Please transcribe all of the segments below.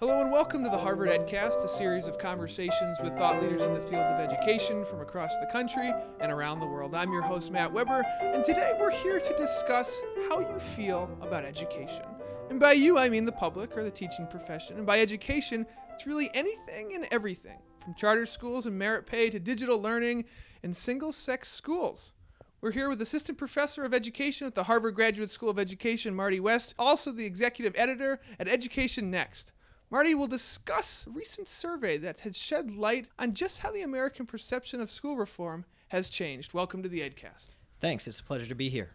Hello and welcome to the Harvard EdCast, a series of conversations with thought leaders in the field of education from across the country and around the world. I'm your host, Matt Weber, and today we're here to discuss how you feel about education. And by you, I mean the public or the teaching profession. And by education, it's really anything and everything, from charter schools and merit pay to digital learning and single sex schools. We're here with Assistant Professor of Education at the Harvard Graduate School of Education, Marty West, also the Executive Editor at Education Next. Marty will discuss a recent survey that has shed light on just how the American perception of school reform has changed. Welcome to the EdCast. Thanks. It's a pleasure to be here.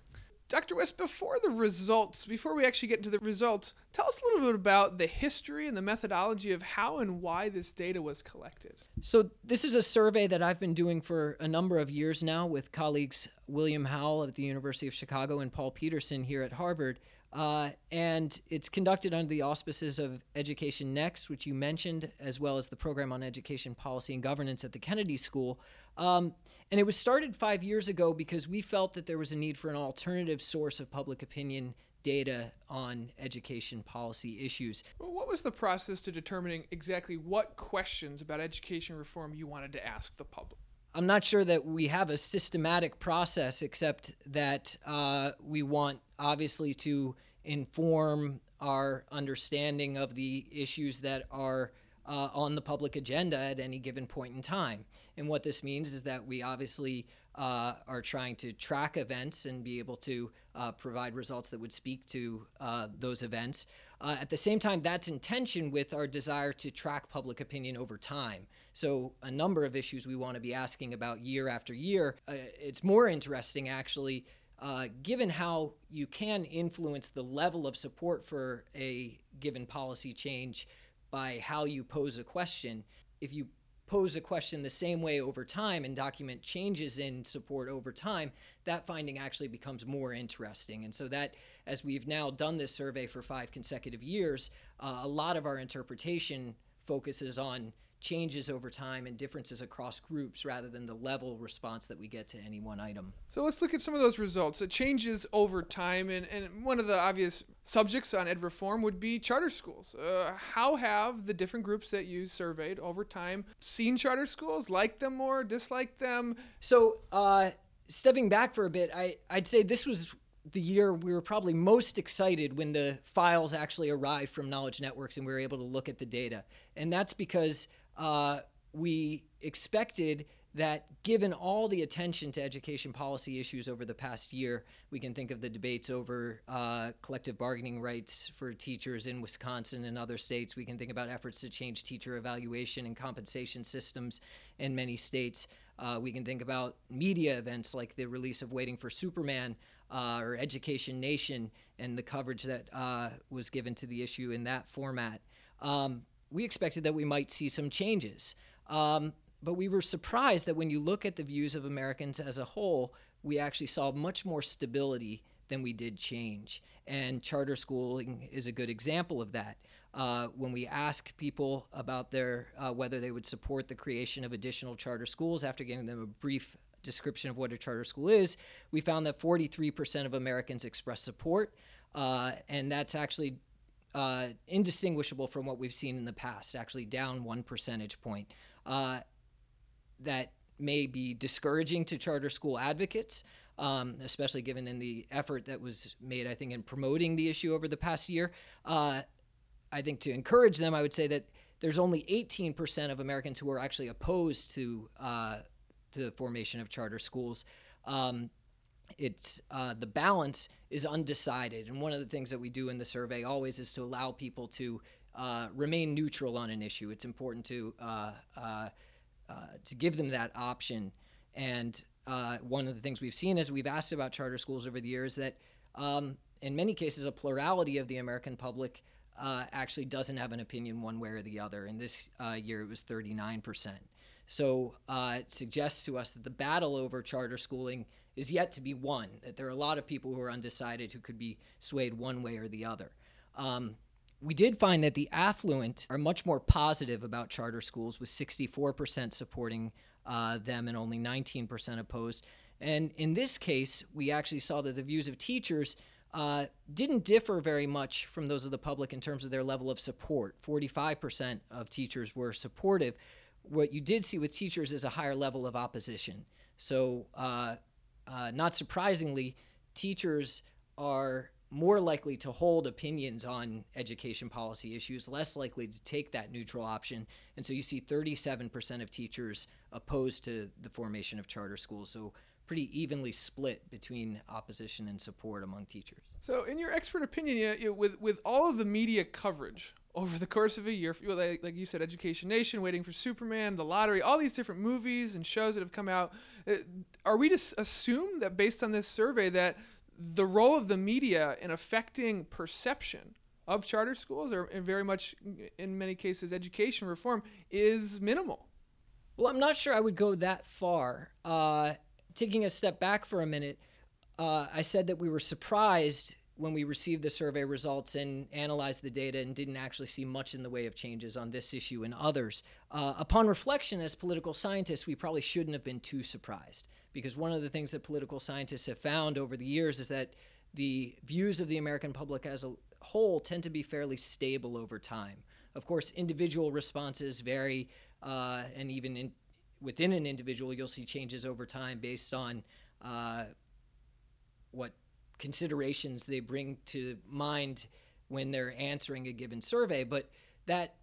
Dr. West, before the results, before we actually get into the results, tell us a little bit about the history and the methodology of how and why this data was collected. So, this is a survey that I've been doing for a number of years now with colleagues William Howell at the University of Chicago and Paul Peterson here at Harvard. Uh, and it's conducted under the auspices of Education Next, which you mentioned, as well as the Program on Education Policy and Governance at the Kennedy School. Um, and it was started five years ago because we felt that there was a need for an alternative source of public opinion data on education policy issues. Well, what was the process to determining exactly what questions about education reform you wanted to ask the public? I'm not sure that we have a systematic process, except that uh, we want, obviously, to inform our understanding of the issues that are uh, on the public agenda at any given point in time. And what this means is that we obviously uh, are trying to track events and be able to uh, provide results that would speak to uh, those events. Uh, at the same time, that's in tension with our desire to track public opinion over time. So, a number of issues we want to be asking about year after year. Uh, it's more interesting, actually, uh, given how you can influence the level of support for a given policy change by how you pose a question. If you pose a question the same way over time and document changes in support over time, that finding actually becomes more interesting. And so, that as we've now done this survey for five consecutive years, uh, a lot of our interpretation focuses on changes over time and differences across groups rather than the level response that we get to any one item. So let's look at some of those results. It changes over time, and, and one of the obvious subjects on ed reform would be charter schools. Uh, how have the different groups that you surveyed over time seen charter schools, liked them more, disliked them? So, uh, stepping back for a bit, I, I'd say this was the year we were probably most excited when the files actually arrived from Knowledge Networks and we were able to look at the data. And that's because uh, we expected that given all the attention to education policy issues over the past year, we can think of the debates over uh, collective bargaining rights for teachers in Wisconsin and other states. We can think about efforts to change teacher evaluation and compensation systems in many states. Uh, we can think about media events like the release of Waiting for Superman uh, or Education Nation and the coverage that uh, was given to the issue in that format. Um, we expected that we might see some changes. Um, but we were surprised that when you look at the views of Americans as a whole, we actually saw much more stability than we did change. And charter schooling is a good example of that. Uh, when we ask people about their uh, whether they would support the creation of additional charter schools after giving them a brief description of what a charter school is, we found that 43% of Americans expressed support, uh, and that's actually uh, indistinguishable from what we've seen in the past, actually down one percentage point. Uh, that may be discouraging to charter school advocates, um, especially given in the effort that was made, I think, in promoting the issue over the past year. Uh, I think to encourage them, I would say that there's only 18% of Americans who are actually opposed to, uh, to the formation of charter schools. Um, it's uh, the balance is undecided, and one of the things that we do in the survey always is to allow people to uh, remain neutral on an issue. It's important to uh, uh uh, to give them that option. And uh, one of the things we've seen as we've asked about charter schools over the years that um, in many cases a plurality of the American public actually doesn't have an opinion one way or the other. And this year it was 39%. So uh, it suggests to us that the battle over charter schooling is yet to be won, that there are a lot of people who are undecided who could be swayed one way or the other. Um, we did find that the affluent are much more positive about charter schools, with 64% supporting uh, them and only 19% opposed. And in this case, we actually saw that the views of teachers uh, didn't differ very much from those of the public in terms of their level of support. 45% of teachers were supportive. What you did see with teachers is a higher level of opposition. So, uh, uh, not surprisingly, teachers are more likely to hold opinions on education policy issues, less likely to take that neutral option. And so you see 37% of teachers opposed to the formation of charter schools. So pretty evenly split between opposition and support among teachers. So, in your expert opinion, you know, with with all of the media coverage over the course of a year, like, you said, Education Nation, Waiting for Superman, The Lottery, all these different movies and shows that have come out, uh, are we to assume that based on this survey that the role of the media in affecting perception of charter schools, or very much in many cases education reform, is minimal. Well, I'm not sure I would go that far. Uh, taking a step back for a minute, uh, I said that we were surprised when we received the survey results and analyzed the data and didn't actually see much in the way of changes on this issue and others. Uh, upon reflection, as political scientists, we probably shouldn't have been too surprised because one of the things that political scientists have found over the years is that the views of the American public as a whole tend to be fairly stable over time. Of course, individual responses vary, uh, and even in, within an individual, you'll see changes over time based on uh, what considerations they bring to mind when they're answering a given survey. But that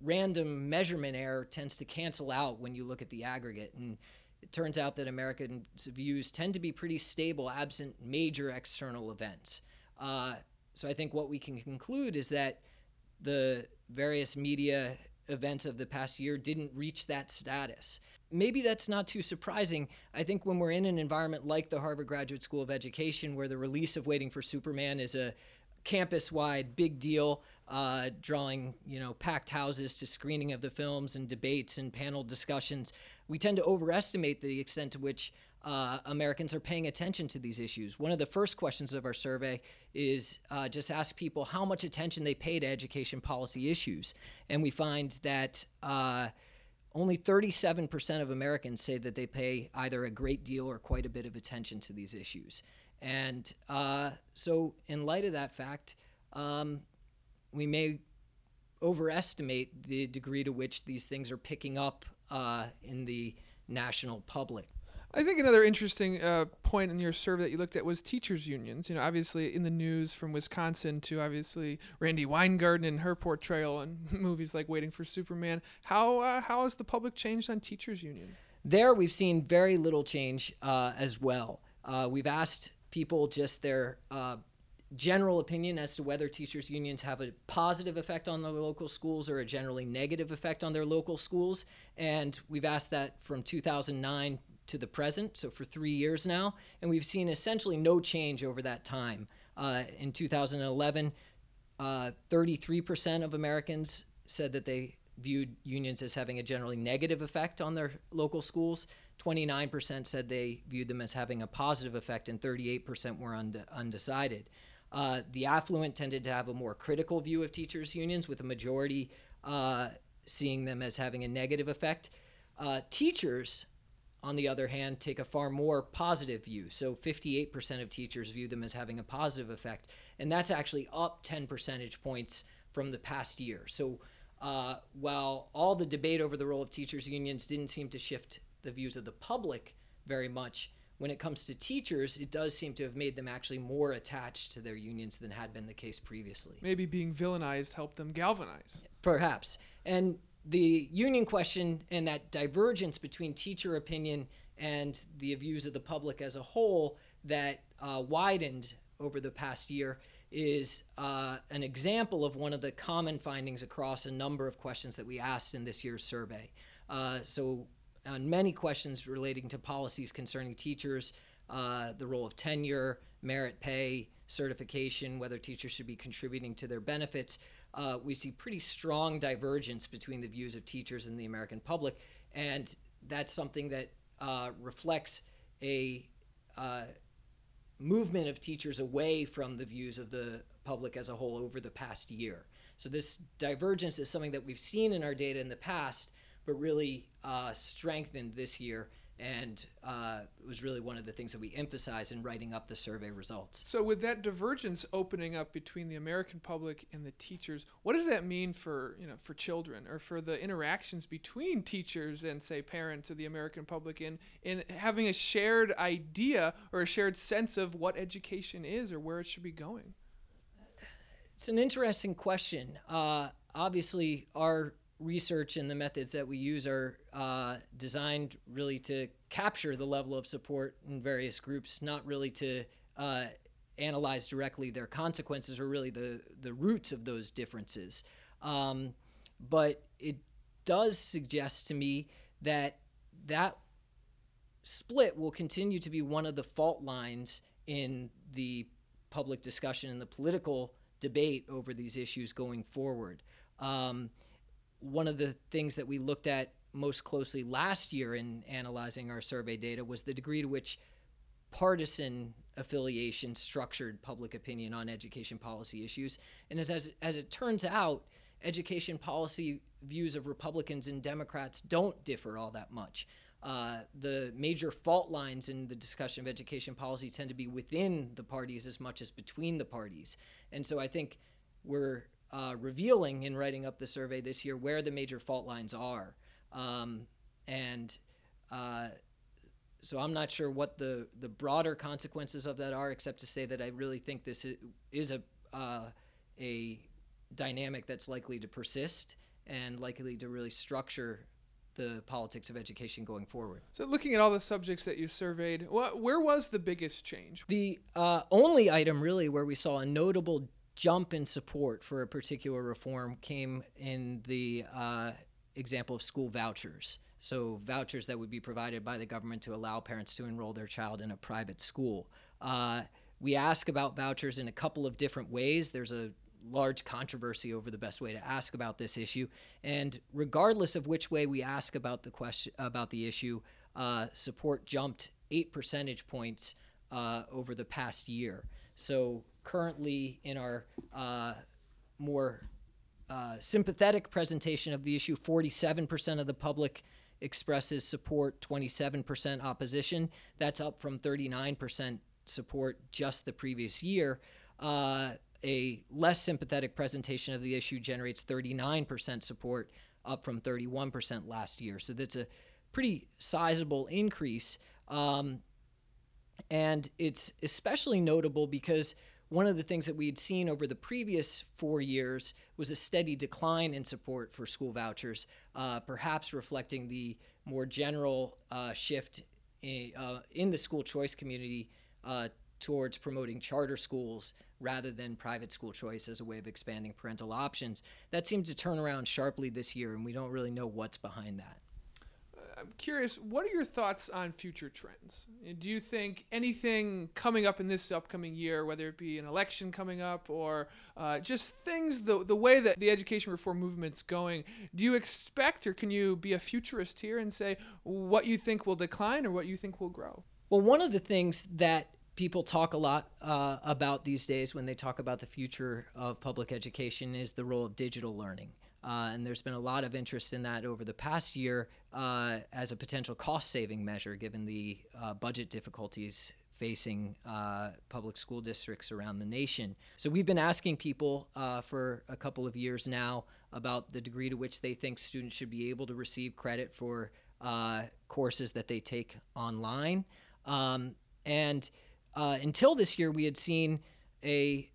random measurement error tends to cancel out when you look at the aggregate. And it turns out that Americans' views tend to be pretty stable absent major external events. Uh, so I think what we can conclude is that the various media events of the past year didn't reach that status. Maybe that's not too surprising. I think when we're in an environment like the Harvard Graduate School of Education, where the release of Waiting for Superman is a campus-wide big deal, uh, drawing you know packed houses to screening of the films and debates and panel discussions. We tend to overestimate the extent to which uh, Americans are paying attention to these issues. One of the first questions of our survey is uh, just ask people how much attention they pay to education policy issues, and we find that. Uh, only 37% of Americans say that they pay either a great deal or quite a bit of attention to these issues. And uh, so, in light of that fact, um, we may overestimate the degree to which these things are picking up uh, in the national public. I think another interesting uh, point in your survey that you looked at was teachers' unions. You know, obviously in the news from Wisconsin to obviously Randi Weingarten and her portrayal in movies like Waiting for Superman. How uh, how has the public changed on teachers' union? There, we've seen very little change uh, as well. Uh, we've asked people just their uh, general opinion as to whether teachers unions have a positive effect on their local schools or a generally negative effect on their local schools and we've asked that from 2009 to the present so for three years now and we've seen essentially no change over that time. Uh, in 2011 uh, 33% of americans said that they viewed unions as having a generally negative effect on their local schools. 29% said they viewed them as having a positive effect and 38% were und- undecided. Uh, the affluent tended to have a more critical view of teachers' unions, with a majority uh, seeing them as having a negative effect. Uh, teachers, on the other hand, take a far more positive view. So 58% of teachers view them as having a positive effect. And that's actually up 10 percentage points from the past year. So uh, while all the debate over the role of teachers' unions didn't seem to shift the views of the public very much, when it comes to teachers, it does seem to have made them actually more attached to their unions than had been the case previously. Maybe being villainized helped them galvanize. Perhaps. And the union question and that divergence between teacher opinion and the views of the public as a whole that uh, widened over the past year is uh, an example of one of the common findings across a number of questions that we asked in this year's survey. Uh, so on many questions relating to policies concerning teachers, uh, the role of tenure, merit pay, certification, whether teachers should be contributing to their benefits. Uh, we see pretty strong divergence between the views of teachers and the American public, and that's something that uh, reflects a uh, movement of teachers away from the views of the public as a whole over the past year. So, this divergence is something that we've seen in our data in the past, but really uh, strengthened this year. And uh, it was really one of the things that we emphasized in writing up the survey results. So, with that divergence opening up between the American public and the teachers, what does that mean for you know for children or for the interactions between teachers and say parents of the American public in in having a shared idea or a shared sense of what education is or where it should be going? It's an interesting question. Uh, obviously, our research and the methods that we use are uh, designed really to capture the level of support in various groups, not really to uh, analyze directly their consequences or really the, the roots of those differences. Um, but it does suggest to me that that split will continue to be one of the fault lines in the public discussion and the political debate over these issues going forward. Um, one of the things that we looked at most closely last year in analyzing our survey data was the degree to which partisan affiliation structured public opinion on education policy issues. And as, as, as it turns out, education policy views of Republicans and Democrats don't differ all that much. Uh, the major fault lines in the discussion of education policy tend to be within the parties as much as between the parties. And so I think we're uh, revealing in writing up the survey this year where the major fault lines are. Um, and uh, so I'm not sure what the, the broader consequences of that are, except to say that I really think this is a, uh, a dynamic that's likely to persist and likely to really structure the politics of education going forward. So, looking at all the subjects that you surveyed, what, where was the biggest change? The uh, only item really where we saw a notable jump in support for a particular reform came in the uh, example of school vouchers. So, vouchers that would be provided by the government to allow parents to enroll their child in a private school. Uh, we ask about vouchers in a couple of different ways. There's a large controversy over the best way to ask about this issue, and regardless of which way we ask about the question about the issue, uh, support jumped eight percentage points uh, over the past year. So currently in our uh, more uh, sympathetic presentation of the issue, 47% of the public expresses support, 27% opposition. That's up from 39% support just the previous year. Uh, a less sympathetic presentation of the issue generates 39% support, up from 31% last year. So that's a pretty sizable increase. Um, and it's especially notable because one of the things that we had seen over the previous four years was a steady decline in support for school vouchers, uh, perhaps reflecting the more general uh, shift in, uh, in, the school choice community uh, towards promoting charter schools rather than private school choice as a way of expanding parental options. That seems to turn around sharply this year, and we don't really know what's behind that. I'm curious, what are your thoughts on future trends? Do you think anything coming up in this upcoming year, whether it be an election coming up or uh, just things, the, the way that the education reform movement's going, do you expect or can you be a futurist here and say what you think will decline or what you think will grow? Well, one of the things that people talk a lot uh, about these days when they talk about the future of public education is the role of digital learning. Uh, and there's been a lot of interest in that over the past year uh, as a potential cost saving measure given the uh, budget difficulties facing uh, public school districts around the nation. So we've been asking people uh, for a couple of years now about the degree to which they think students should be able to receive credit for uh, courses that they take online. Um, and until this year, we had seen a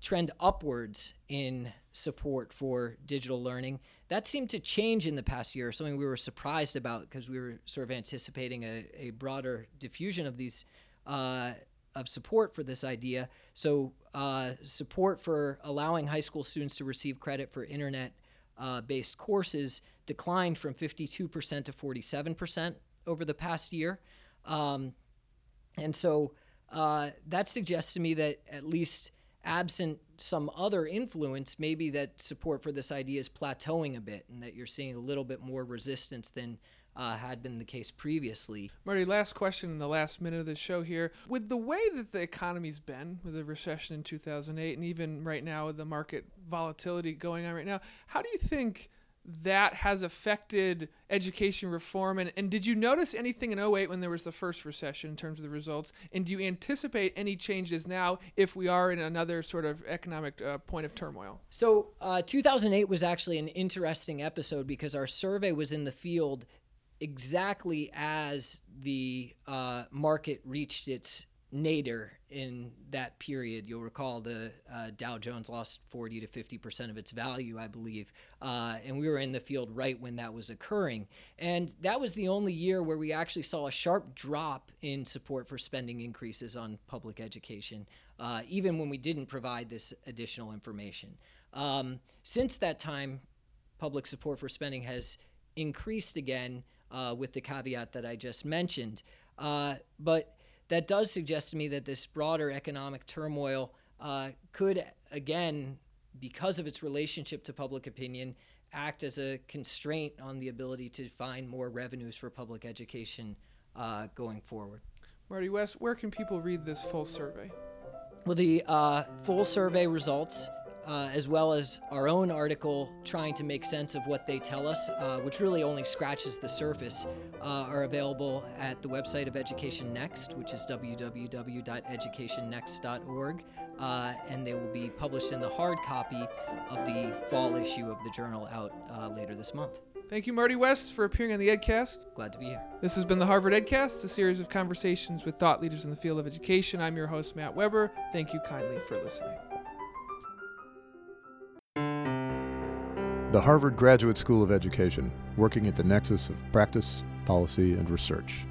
trend upwards in support for digital learning. That seemed to change in the past year, something we were surprised about because we were sort of anticipating a, a broader diffusion of these uh, of support for this idea. So uh, support for allowing high school students to receive credit for internet uh, based courses declined from 52% to 47% over the past year. Um, and so uh, that suggests to me that at least absent some other influence, maybe that support for this idea is plateauing a bit and that you're seeing a little bit more resistance than uh, had been the case previously. Marty, last question in the last minute of the show here. With the way that the economy's been, with the recession in 2008, and even right now with the market volatility going on right now, how do you think that has affected education reform. And, and did you notice anything in 08 when there was the first recession in terms of the results? And do you anticipate any changes now if we are in another sort of economic uh, point of turmoil? So, uh, 2008 was actually an interesting episode because our survey was in the field exactly as the uh, market reached its nadir in that period. You'll recall the uh, Dow Jones lost 40 to 50 percent of its value, I believe, uh, and we were in the field right when that was occurring. And that was the only year where we actually saw a sharp drop in support for spending increases on public education, uh, even when we didn't provide this additional information. Um, since that time, public support for spending has increased again, uh, with the caveat that I just mentioned. Uh, but that does suggest to me that this broader economic turmoil uh, could, again, because of its relationship to public opinion, act as a constraint on the ability to find more revenues for public education uh, going forward. Marty West, where can people read this full survey? Well, the uh, full survey results uh, as well as our own article trying to make sense of what they tell us, uh, which really only scratches the surface, uh, are available at the website of Education Next, which is www.educationnext.org, uh, and they will be published in the hard copy of the fall issue of the journal out uh, later this month. Thank you, Marty West, for appearing on the EdCast. Glad to be here. This has been the Harvard EdCast, a series of conversations with thought leaders in the field of education. I'm your host, Matt Weber. Thank you kindly for listening. The Harvard Graduate School of Education, working at the nexus of practice, policy, and research.